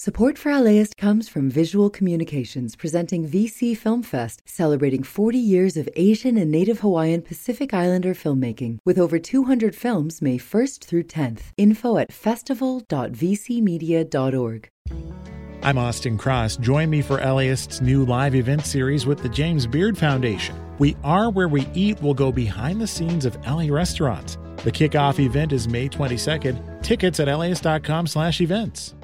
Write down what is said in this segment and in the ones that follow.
Support for LAist comes from Visual Communications presenting VC Film Fest, celebrating 40 years of Asian and Native Hawaiian Pacific Islander filmmaking, with over 200 films May 1st through 10th. Info at festival.vcmedia.org. I'm Austin Cross. Join me for LAist's new live event series with the James Beard Foundation. We Are Where We Eat will go behind the scenes of LA restaurants. The kickoff event is May 22nd. Tickets at laist.com slash events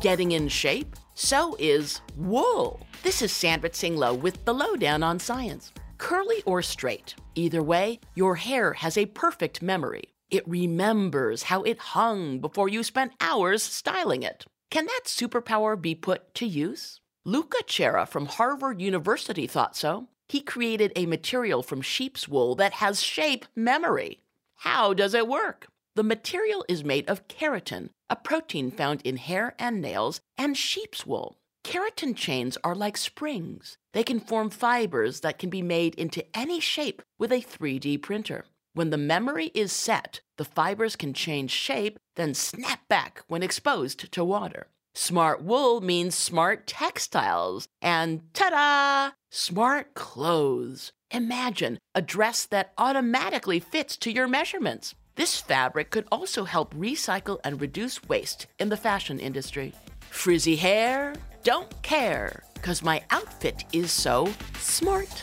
getting in shape? So is wool. This is Sandra Tsing Loh with the Loh Down on Science. Curly or straight, either way, your hair has a perfect memory. It remembers how it hung before you spent hours styling it. Can that superpower be put to use? Luca Cera from Harvard University thought so. He created a material from sheep's wool that has shape memory. How does it work? The material is made of keratin, a protein found in hair and nails, and sheep's wool. Keratin chains are like springs. They can form fibers that can be made into any shape with a 3D printer. When the memory is set, the fibers can change shape, then snap back when exposed to water. Smart wool means smart textiles, and ta da! Smart clothes. Imagine a dress that automatically fits to your measurements. This fabric could also help recycle and reduce waste in the fashion industry. Frizzy hair? Don't care, because my outfit is so smart.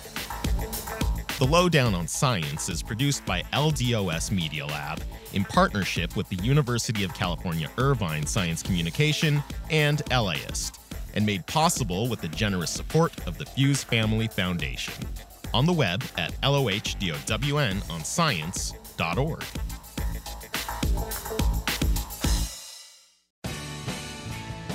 The Loh Down on Science is produced by LDOS Media Lab in partnership with the University of California Irvine Science Communication and LAist, and made possible with the generous support of the Fuhs Family Foundation. On the web at lohdownon